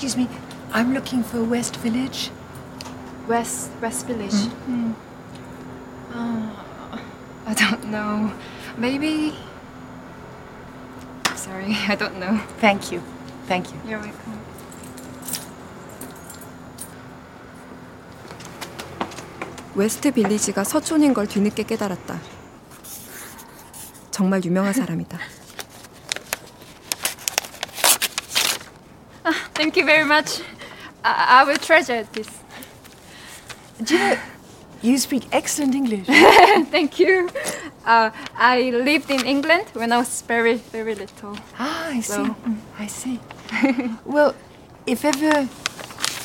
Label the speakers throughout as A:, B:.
A: excuse me. I'm looking for West Village.
B: West West Village.
A: Mm.
B: Uh, I don't know. Maybe. Sorry, I don't know.
A: Thank you. Thank you.
B: You're welcome.
C: 웨스트 빌리지가 서촌인 걸 뒤늦게 깨달았다. 정말 유명한 사람이다.
B: Thank you very much. I, I will treasure this.
A: Do you know, you speak excellent English.
B: Thank you. Uh, I lived in England when I was very, very little.
A: ah, I see.
B: So-
A: I see. well, if ever,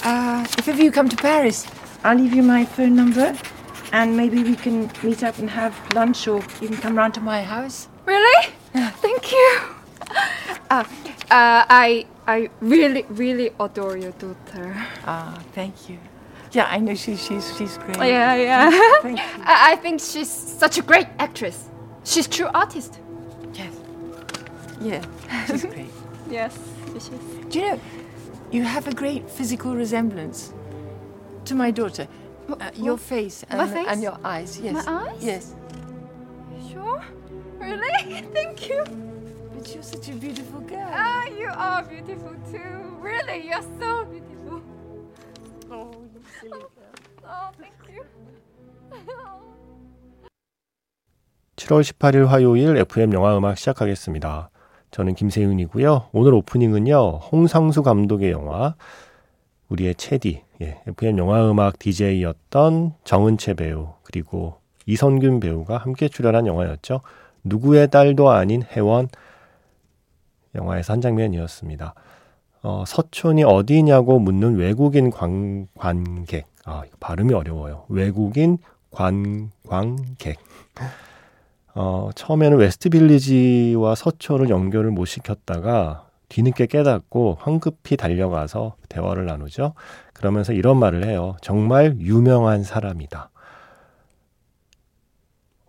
A: uh, if ever you come to Paris, I'll leave you my phone number, and maybe we can meet up and have lunch, or you can come round to my house.
B: Really? Thank you. Uh, uh, I, I really, really adore your daughter.
A: Ah, thank you. Yeah, I know she's she's she's great.
B: Yeah, yeah.
A: Thank you.
B: I, I think she's such a great actress. She's true artist.
A: Yes. Yeah, she's great.
B: Yes, she is.
A: Do you know, you have a great physical resemblance to my daughter. Uh, your face and,
B: My face?
A: and your eyes. Yes.
B: My eyes?
A: Yes.
B: Sure? Really? Thank you.
A: You're such a beautiful girl.
B: Ah, you are beautiful too. Really, you're so beautiful.
A: oh, you silly girl.
B: Oh, thank you.
D: 7월 18일 화요일 FM 영화 음악 시작하겠습니다. 저는 김세윤이고요. 오늘 오프닝은요. 홍상수 감독의 영화 우리의 체디, 예, FM 영화 음악 DJ였던 정은채 배우 그리고 이선균 배우가 함께 출연한 영화였죠. 누구의 딸도 아닌 혜원 영화에서 한 장면이었습니다. 어, 서촌이 어디냐고 묻는 외국인 관, 관객. 아, 발음이 어려워요. 외국인 관광객. 어, 처음에는 웨스트 빌리지와 서촌을 연결을 못 시켰다가 뒤늦게 깨닫고 황급히 달려가서 대화를 나누죠. 그러면서 이런 말을 해요. 정말 유명한 사람이다.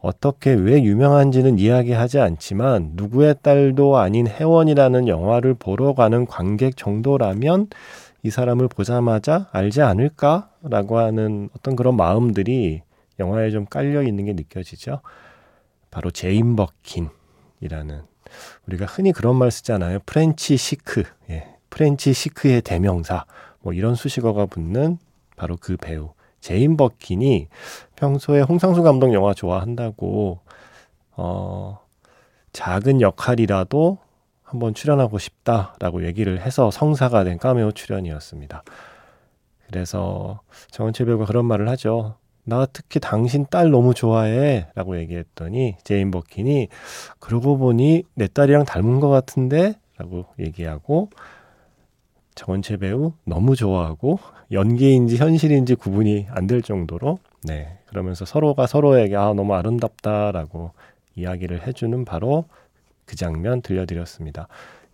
D: 어떻게 왜 유명한지는 이야기하지 않지만 누구의 딸도 아닌 혜원이라는 영화를 보러 가는 관객 정도라면 이 사람을 보자마자 알지 않을까라고 하는 어떤 그런 마음들이 영화에 좀 깔려 있는 게 느껴지죠. 바로 제인 버킨이라는 우리가 흔히 그런 말 쓰잖아요. 프렌치 시크, 예, French chic의 대명사, 뭐 이런 수식어가 붙는 바로 그 배우 제인 버킨이 평소에 홍상수 감독 영화 좋아한다고 어 작은 역할이라도 한번 출연하고 싶다라고 얘기를 해서 성사가 된 카메오 출연이었습니다. 그래서 정은채 배우가 그런 말을 하죠. 나 특히 당신 딸 너무 좋아해 라고 얘기했더니 제인 버킨이 그러고 보니 내 딸이랑 닮은 것 같은데 라고 얘기하고 정원채 배우 너무 좋아하고 연기인지 현실인지 구분이 안 될 정도로 네 그러면서 서로가 서로에게 아 너무 아름답다라고 이야기를 해주는 바로 그 장면 들려드렸습니다.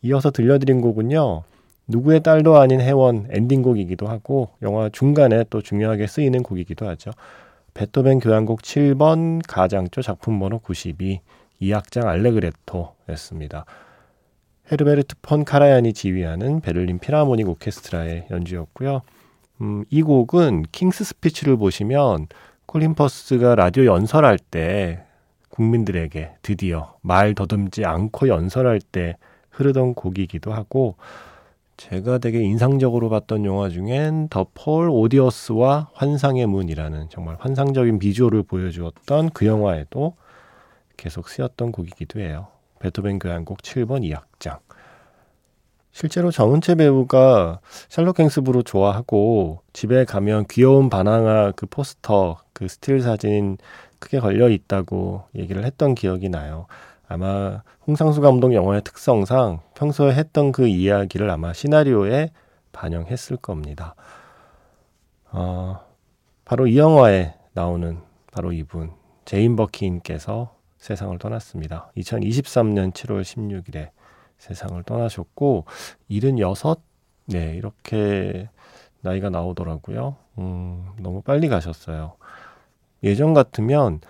D: 이어서 들려드린 곡은요. 누구의 딸도 아닌 혜원 엔딩곡이기도 하고 영화 중간에 또 중요하게 쓰이는 곡이기도 하죠. 베토벤 교향곡 7번 가장조 작품 번호 92 2악장 알레그레토였습니다. 헤르베르트 폰 카라얀이 지휘하는 베를린 Philharmonic 오케스트라의 연주였고요. 음, 이 곡은 King's Speech를 보시면 콜린 퍼스가 라디오 연설할 때 국민들에게 드디어 말 더듬지 않고 연설할 때 흐르던 곡이기도 하고 제가 되게 인상적으로 봤던 영화 중엔 The Fall 오디어스와 환상의 문이라는 정말 환상적인 비주얼을 보여주었던 그 영화에도 계속 쓰였던 곡이기도 해요. 베토벤 교향곡 7번 2악장. 실제로 정은채 배우가 샬롯 갱스부르 좋아하고 집에 가면 귀여운 바나나 그 포스터 그 스틸 사진 크게 걸려 있다고 얘기를 했던 기억이 나요. 아마 홍상수 감독 영화의 특성상 평소에 했던 그 이야기를 아마 시나리오에 반영했을 겁니다. 어, 바로 이 영화에 나오는 바로 이분 제인 버킨께서 세상을 떠났습니다. 2023년 7월 16일에 세상을 떠나셨고 76, 네 이렇게 나이가 나오더라고요. 음, 너무 빨리 가셨어요. 예전 같으면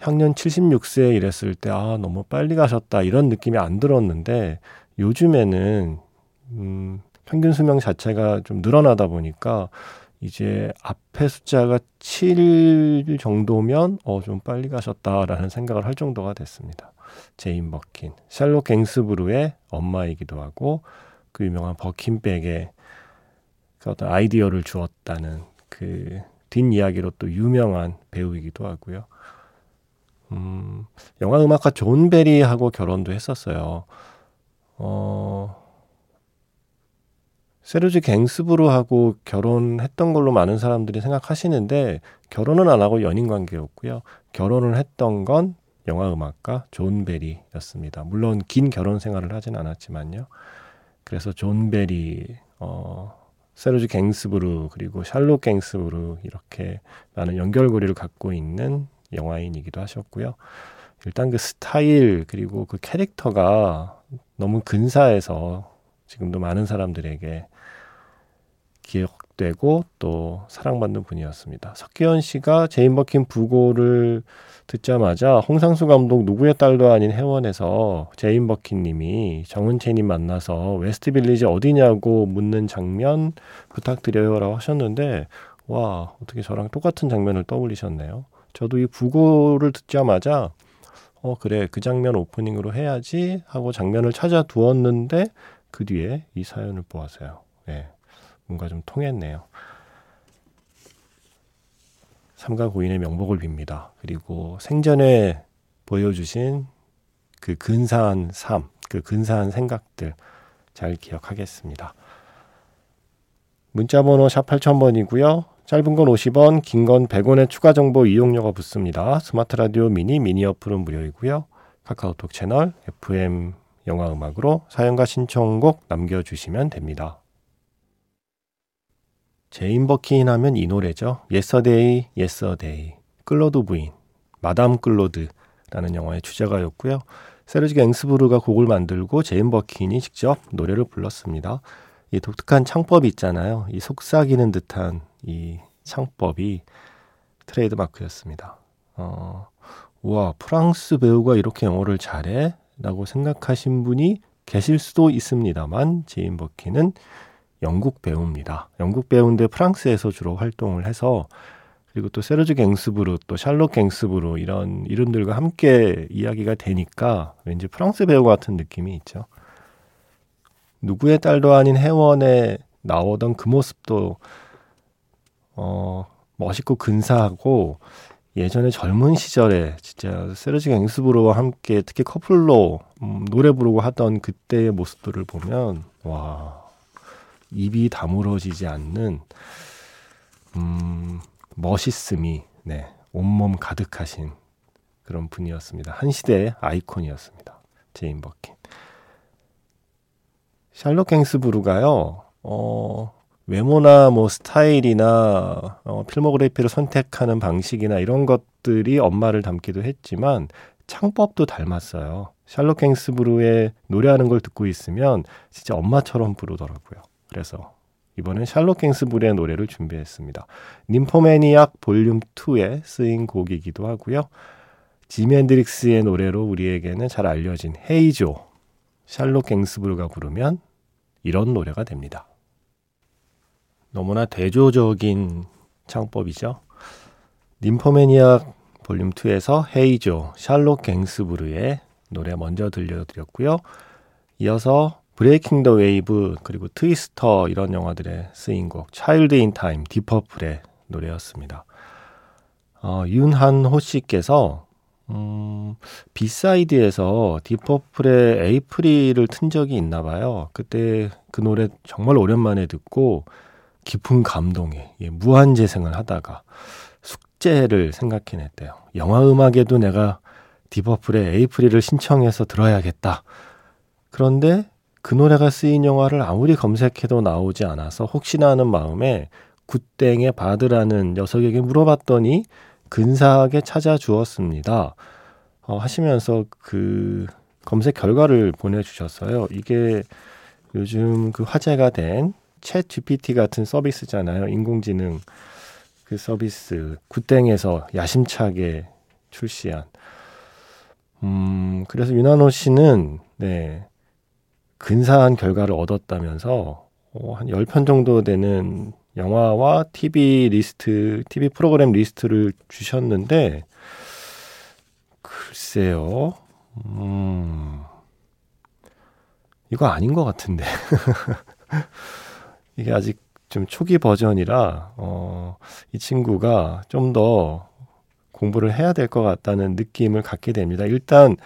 D: 향년 76세에 이랬을 때, 아, 너무 빨리 가셨다, 이런 느낌이 안 들었는데, 요즘에는, 음, 평균 수명 자체가 좀 늘어나다 보니까 이제 앞에 숫자가 7 정도면 어 좀 빨리 가셨다라는 생각을 할 정도가 됐습니다. 제인 버킨, 샬롯 갱스브루의 엄마이기도 하고 그 유명한 버킨백의 그 어떤 아이디어를 주었다는 그 뒷이야기로 또 유명한 배우이기도 하고요. 음, 영화 음악가 존 베리하고 결혼도 했었어요. 어, 세르지 갱스브루하고 결혼했던 걸로 많은 사람들이 생각하시는데 결혼은 안 하고 연인 관계였고요. 결혼을 했던 건 영화 음악가 존 베리였습니다. 물론 긴 결혼 생활을 하진 않았지만요. 그래서 존 베리, 어, 세르지 갱스브루 그리고 샬롯 갱스브루 이렇게 많은 연결고리를 갖고 있는 영화인이기도 하셨고요. 일단 그 스타일 그리고 그 캐릭터가 너무 근사해서 지금도 많은 사람들에게 기억되고 또 사랑받는 분이었습니다. 석기현 씨가 제인 버킨 부고를 듣자마자 홍상수 감독 누구의 딸도 아닌 해원에서 제인 버킨 님이 정은채님 만나서 웨스트 빌리지 어디냐고 묻는 장면 부탁드려요 라고 하셨는데 와 어떻게 저랑 똑같은 장면을 떠올리셨네요. 저도 이 부고를 듣자마자 어 그래 그 장면 오프닝으로 해야지 하고 장면을 찾아 두었는데 그 뒤에 이 사연을 보았어요. 예. 뭔가 좀 통했네요. 삼가 고인의 명복을 빕니다. 그리고 생전에 보여주신 그 근사한 삶, 그 근사한 생각들 잘 기억하겠습니다. 문자 번호 샵 8000번이고요. 짧은 건 50원, 긴 건 100원의 추가 정보 이용료가 붙습니다. 스마트 라디오 미니 미니 어플은 무료이고요. 카카오톡 채널 FM 영화 음악으로 사연과 신청곡 남겨주시면 됩니다. 제인 버킨 하면 이 노래죠. Yesterday, Yes a Day. 클로드 부인, Madame Claude라는 영화의 주제가였고요. 세르지 갱스부르가 곡을 만들고 제인 버킨이 직접 노래를 불렀습니다. 이 독특한 창법이 있잖아요. 이 속삭이는 듯한 이 창법이 트레이드 마크였습니다. 어, 우와, 프랑스 배우가 이렇게 영어를 잘해? 라고 생각하신 분이 계실 수도 있습니다만, 제인 버킨은 영국 배우입니다. 영국 배우인데 프랑스에서 주로 활동을 해서 그리고 또 세르즈 갱스부르 또 샬롯 갱스부르 이런 이름들과 함께 이야기가 되니까 왠지 프랑스 배우 같은 느낌이 있죠. 누구의 딸도 아닌 해원에 나오던 그 모습도 어 멋있고 근사하고 예전에 젊은 시절에 진짜 세르지 갱스부르와 함께 특히 커플로 음, 노래 부르고 하던 그때의 모습들을 보면 와 입이 다물어지지 않는 음, 멋있음이 네, 온몸 가득하신 그런 분이었습니다. 한 시대의 아이콘이었습니다. 제인 버킨. 샬롯 갱스부르가요. 어, 외모나 뭐 스타일이나 어, 필모그래피를 선택하는 방식이나 이런 것들이 엄마를 닮기도 했지만 창법도 닮았어요. 샬롯 갱스부르의 노래하는 걸 듣고 있으면 진짜 엄마처럼 부르더라고요. 그래서 이번엔 샬롯 갱스부리의 노래를 준비했습니다. 님포매니악 볼륨 2에 쓰인 곡이기도 하고요. 지미 앤드릭스의 노래로 우리에게는 잘 알려진 헤이조 샬롯 갱스부르가 부르면 이런 노래가 됩니다. 너무나 대조적인 창법이죠. Nymphomaniac Volume 2에서 Hey Joe 샬롯 갱스부르의 노래 먼저 들려드렸고요. 이어서 Breaking the Wave 그리고 Twister 이런 영화들에 쓰인 곡 Child in Time 딥 퍼플의 노래였습니다. 어, 윤한호 씨께서 음, B-side에서 딥 퍼플의 April을 튼 적이 있나 봐요. 그때 그 노래 정말 오랜만에 듣고 깊은 감동에 예, 무한 재생을 하다가 숙제를 생각해냈대요. 영화 음악에도 내가 딥 퍼플의 April을 신청해서 들어야겠다. 그런데 그 노래가 쓰인 영화를 아무리 검색해도 나오지 않아서 혹시나 하는 마음에 구땡의 바드라는 녀석에게 물어봤더니 근사하게 찾아주었습니다. 어, 하시면서 그 검색 결과를 보내주셨어요. 이게 요즘 그 화제가 된 챗 GPT 같은 서비스잖아요. 인공지능 그 서비스 구땡에서 야심차게 출시한. 음, 그래서 윤한호 씨는 네, 근사한 결과를 얻었다면서 어, 한 10편 정도 되는 영화와 TV 리스트, TV 프로그램 리스트를 주셨는데, 글쎄요, 음, 이거 아닌 것 같은데. 이게 아직 좀 초기 버전이라, 어, 이 친구가 좀 더 공부를 해야 될 것 같다는 느낌을 갖게 됩니다. 일단,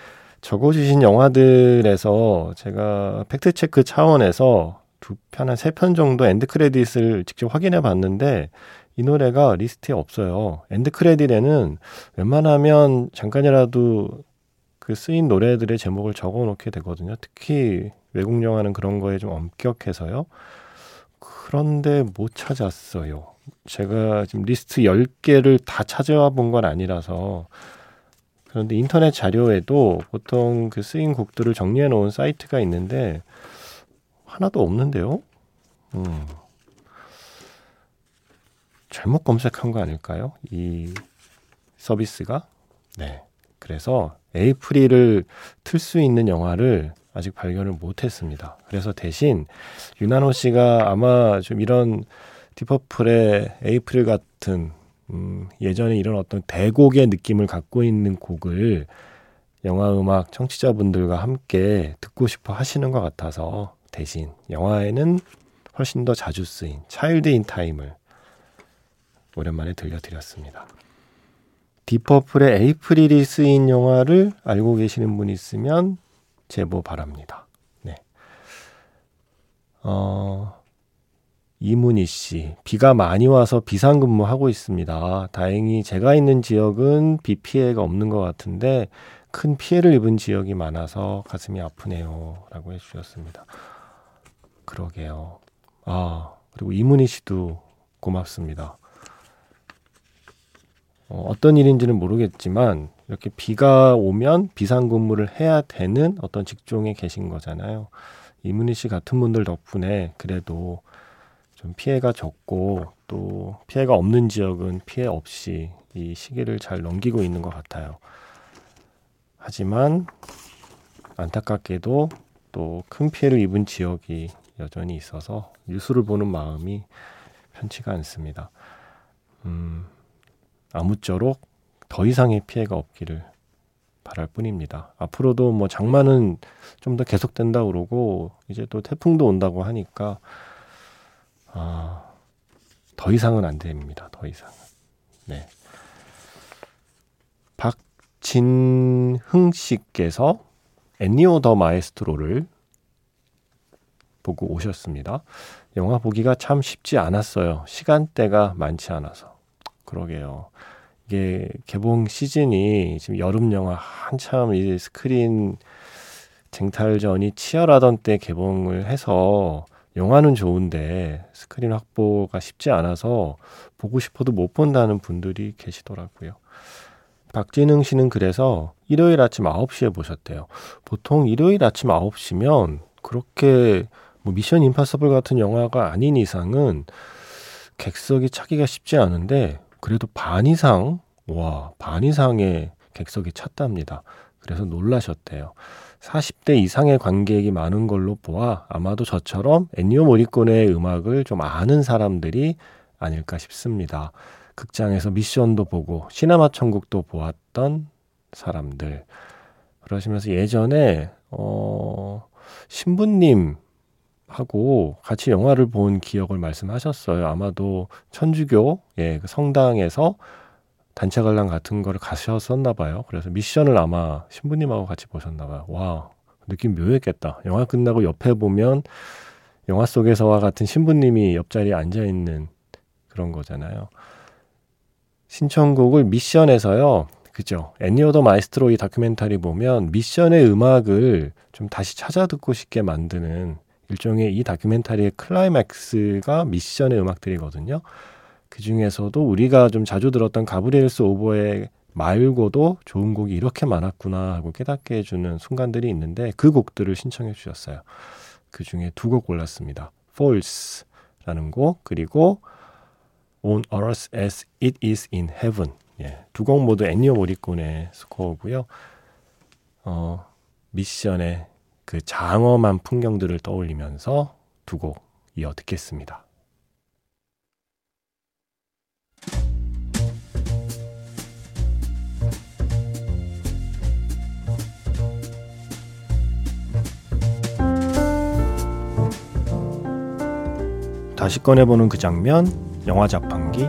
D: 적어주신 영화들에서 제가 fact check 차원에서 두 편, 한 세 편 정도 end credit을 직접 확인해 봤는데 이 노래가 리스트에 없어요. end credit에는 웬만하면 잠깐이라도 그 쓰인 노래들의 제목을 적어 놓게 되거든요. 특히 외국 영화는 그런 거에 좀 엄격해서요. 그런데 못 찾았어요. 제가 지금 리스트 10개를 다 찾아와 본 건 아니라서 그런데 인터넷 자료에도 보통 그 쓰인 곡들을 정리해 놓은 사이트가 있는데 하나도 없는데요. 음. 잘못 검색한 거 아닐까요? 이 서비스가? 네. 그래서 에이프릴을 틀 수 있는 영화를 아직 발견을 못 했습니다. 그래서 대신 유나노 씨가 아마 좀 이런 디퍼플의 에이프릴 같은 음, 예전에 이런 어떤 대곡의 느낌을 갖고 있는 곡을 영화 음악 청취자분들과 함께 듣고 싶어 하시는 것 같아서 대신 영화에는 훨씬 더 자주 쓰인 Child in Time을 오랜만에 들려드렸습니다. Deep Purple의 April이 쓰인 영화를 알고 계시는 분 있으면 제보 바랍니다. 네. 어, 이문희 씨, 비가 많이 와서 비상근무하고 있습니다. 다행히 제가 있는 지역은 비 피해가 없는 것 같은데 큰 피해를 입은 지역이 많아서 가슴이 아프네요. 라고 해주셨습니다. 그러게요. 아, 그리고 이문희 씨도 고맙습니다. 어, 어떤 일인지는 모르겠지만 이렇게 비가 오면 비상근무를 해야 되는 어떤 직종에 계신 거잖아요. 이문희 씨 같은 분들 덕분에 그래도 좀 피해가 적고 또 피해가 없는 지역은 피해 없이 이 시기를 잘 넘기고 있는 것 같아요. 하지만 안타깝게도 또 큰 피해를 입은 지역이 여전히 있어서 뉴스를 보는 마음이 편치가 않습니다. 음, 아무쪼록 더 이상의 피해가 없기를 바랄 뿐입니다. 앞으로도 뭐 장마는 좀 더 계속된다 그러고 이제 또 태풍도 온다고 하니까 아, 더 이상은 안 됩니다. 더 이상은. 네. 박진흥 씨께서 Ennio the Maestro를 보고 오셨습니다. 영화 보기가 참 쉽지 않았어요. 시간대가 많지 않아서. 그러게요. 이게 개봉 시즌이 지금 여름 영화 한참 이 스크린 쟁탈전이 치열하던 때 개봉을 해서 영화는 좋은데 스크린 확보가 쉽지 않아서 보고 싶어도 못 본다는 분들이 계시더라고요. 박진흥 씨는 그래서 일요일 아침 9시에 보셨대요. 보통 일요일 아침 9시면 그렇게 뭐 미션 임파서블 같은 영화가 아닌 이상은 객석이 차기가 쉽지 않은데 그래도 반 이상, 와, 반 이상의 객석이 찼답니다. 그래서 놀라셨대요. 40대 이상의 관객이 많은 걸로 보아 아마도 저처럼 엔니오 모리콘의 음악을 좀 아는 사람들이 아닐까 싶습니다. 극장에서 미션도 보고 시네마 천국도 보았던 사람들. 그러시면서 예전에 어 신부님 하고 같이 영화를 본 기억을 말씀하셨어요. 아마도 천주교 예, 그 성당에서 단체 관람 같은 거를 가셨었나 봐요. 그래서 미션을 아마 신부님하고 같이 보셨나 봐요. 와, 느낌 묘했겠다. 영화 끝나고 옆에 보면 영화 속에서와 같은 신부님이 옆자리에 앉아 있는 그런 거잖아요. 신청곡을 미션에서요. 그죠. Ennio the Maestro 이 다큐멘터리 보면 미션의 음악을 좀 다시 찾아 듣고 싶게 만드는 일종의 이 다큐멘터리의 클라이맥스가 미션의 음악들이거든요. 그 중에서도 우리가 좀 자주 들었던 Gabriel's Oboe 말고도 좋은 곡이 이렇게 많았구나 하고 깨닫게 해주는 순간들이 있는데 그 곡들을 신청해 주셨어요. 그 중에 두 곡 골랐습니다. False라는 곡 그리고 On Earth as It Is in Heaven 예, 두 곡 모두 애니오 모리콘의 스코어고요. 어, 미션의 그 장엄한 풍경들을 떠올리면서 두 곡 이어 듣겠습니다. 다시 꺼내보는 그 장면, 영화 자판기.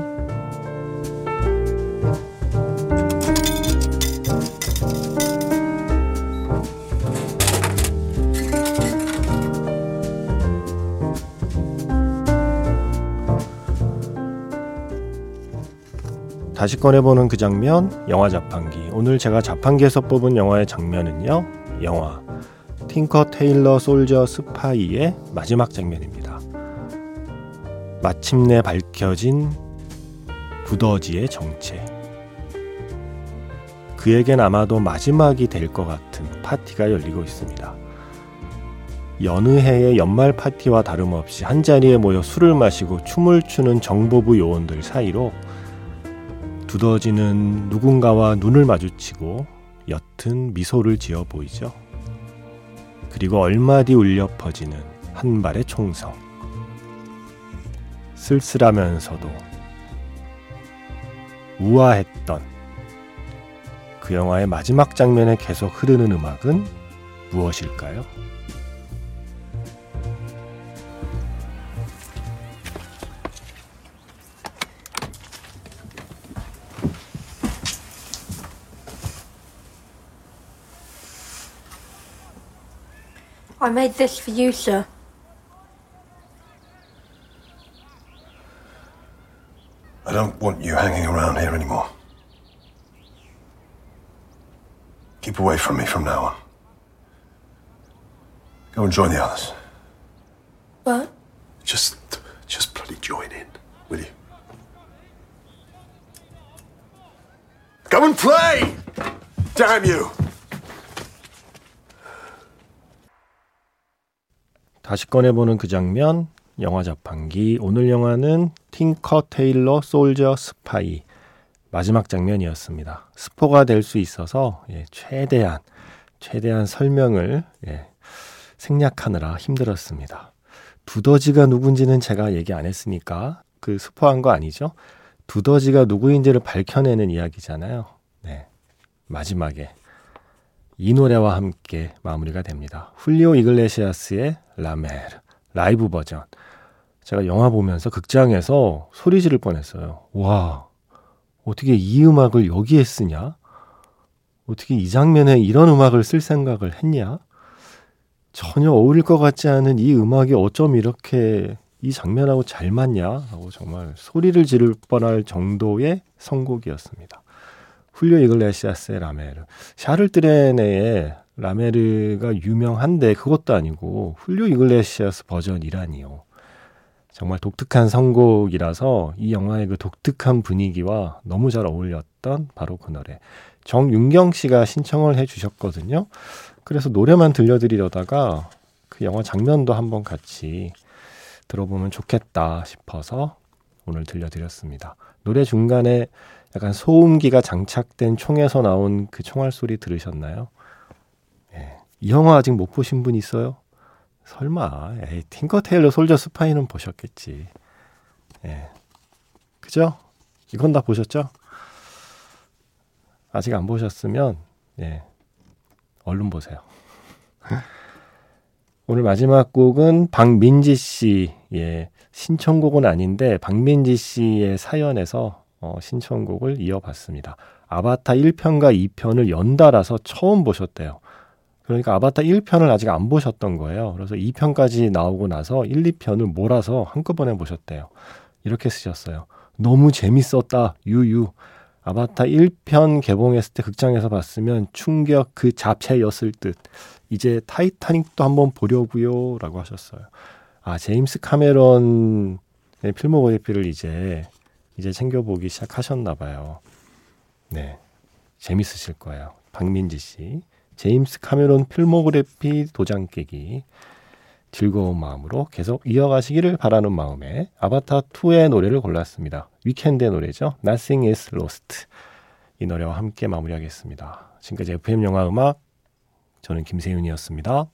D: 다시 꺼내보는 그 장면, 영화 자판기. 오늘 제가 자판기에서 뽑은 영화의 장면은요, 영화 틴커 테일러 솔저 스파이의 마지막 장면입니다. 마침내 밝혀진 두더지의 정체. 그에겐 아마도 마지막이 될 것 같은 파티가 열리고 있습니다. 여느 해의 연말 파티와 다름없이 한자리에 모여 술을 마시고 춤을 추는 정보부 요원들 사이로 두더지는 누군가와 눈을 마주치고 옅은 미소를 지어 보이죠. 그리고 얼마 뒤 울려 퍼지는 한 발의 총성. 쓸쓸하면서도 우아했던 그 영화의 마지막 장면에 계속 흐르는 음악은 무엇일까요?
E: I made this for you, sir.
F: don't want you hanging around here anymore. Keep away from me from now on. Go and join the others.
E: What?
F: Just, just bloody join in, will you? Go and play! Damn you!
D: 다시 꺼내보는 그 장면, 영화 자판기. 오늘 영화는 틴커 테일러 솔저 스파이 마지막 장면이었습니다. 스포가 될 수 있어서 예, 최대한 최대한 설명을 예, 생략하느라 힘들었습니다. 두더지가 누군지는 제가 얘기 안 했으니까 그 스포한 거 아니죠? 두더지가 누구인지를 밝혀내는 이야기잖아요. 네. 마지막에 이 노래와 함께 마무리가 됩니다. 훌리오 이글레시아스의 라메르 라이브 버전. 제가 영화 보면서 극장에서 소리 지를 뻔했어요. 와, 어떻게 이 음악을 여기에 쓰냐? 어떻게 이 장면에 이런 음악을 쓸 생각을 했냐? 전혀 어울릴 것 같지 않은 이 음악이 어쩜 이렇게 이 장면하고 잘 맞냐? 하고 정말 소리를 지를 뻔할 정도의 선곡이었습니다. 훌리오 이글레시아스의 라메르. 샤를 트레네의 라메르가 유명한데 그것도 아니고 훌리오 이글레시아스 버전이라니요. 정말 독특한 선곡이라서 이 영화의 그 독특한 분위기와 너무 잘 어울렸던 바로 그 노래. 정윤경 씨가 신청을 해 주셨거든요. 그래서 노래만 들려드리려다가 그 영화 장면도 한번 같이 들어보면 좋겠다 싶어서 오늘 들려드렸습니다. 노래 중간에 약간 소음기가 장착된 총에서 나온 그 총알 소리 들으셨나요? 예. 이 영화 아직 못 보신 분 있어요? 설마, 에이, 팅커 테일러 솔저 스파이는 보셨겠지. 예. 그죠? 이건 다 보셨죠? 아직 안 보셨으면, 예. 얼른 보세요. 오늘 마지막 곡은 박민지 씨의 신청곡은 아닌데, 박민지 씨의 사연에서 어, 신청곡을 이어봤습니다. 아바타 1편과 2편을 연달아서 처음 보셨대요. 그러니까 아바타 1편을 아직 안 보셨던 거예요. 그래서 2편까지 나오고 나서 1, 2편을 몰아서 한꺼번에 보셨대요. 이렇게 쓰셨어요. 너무 재밌었다. 유유. 아바타 1편 개봉했을 때 극장에서 봤으면 충격 그 자체였을 듯. 이제 타이타닉도 한번 보려고요. 라고 하셨어요. 아, 제임스 카메론의 필모그래피를 이제 이제 챙겨보기 시작하셨나 봐요. 네. 재밌으실 거예요. 박민지 씨. 제임스 카메론 필모그래피 도장 깨기. 즐거운 마음으로 계속 이어가시기를 바라는 마음에 아바타 2의 노래를 골랐습니다. 위켄드의 노래죠. Nothing is Lost. 이 노래와 함께 마무리하겠습니다. 지금까지 FM 영화 음악 저는 김세윤이었습니다.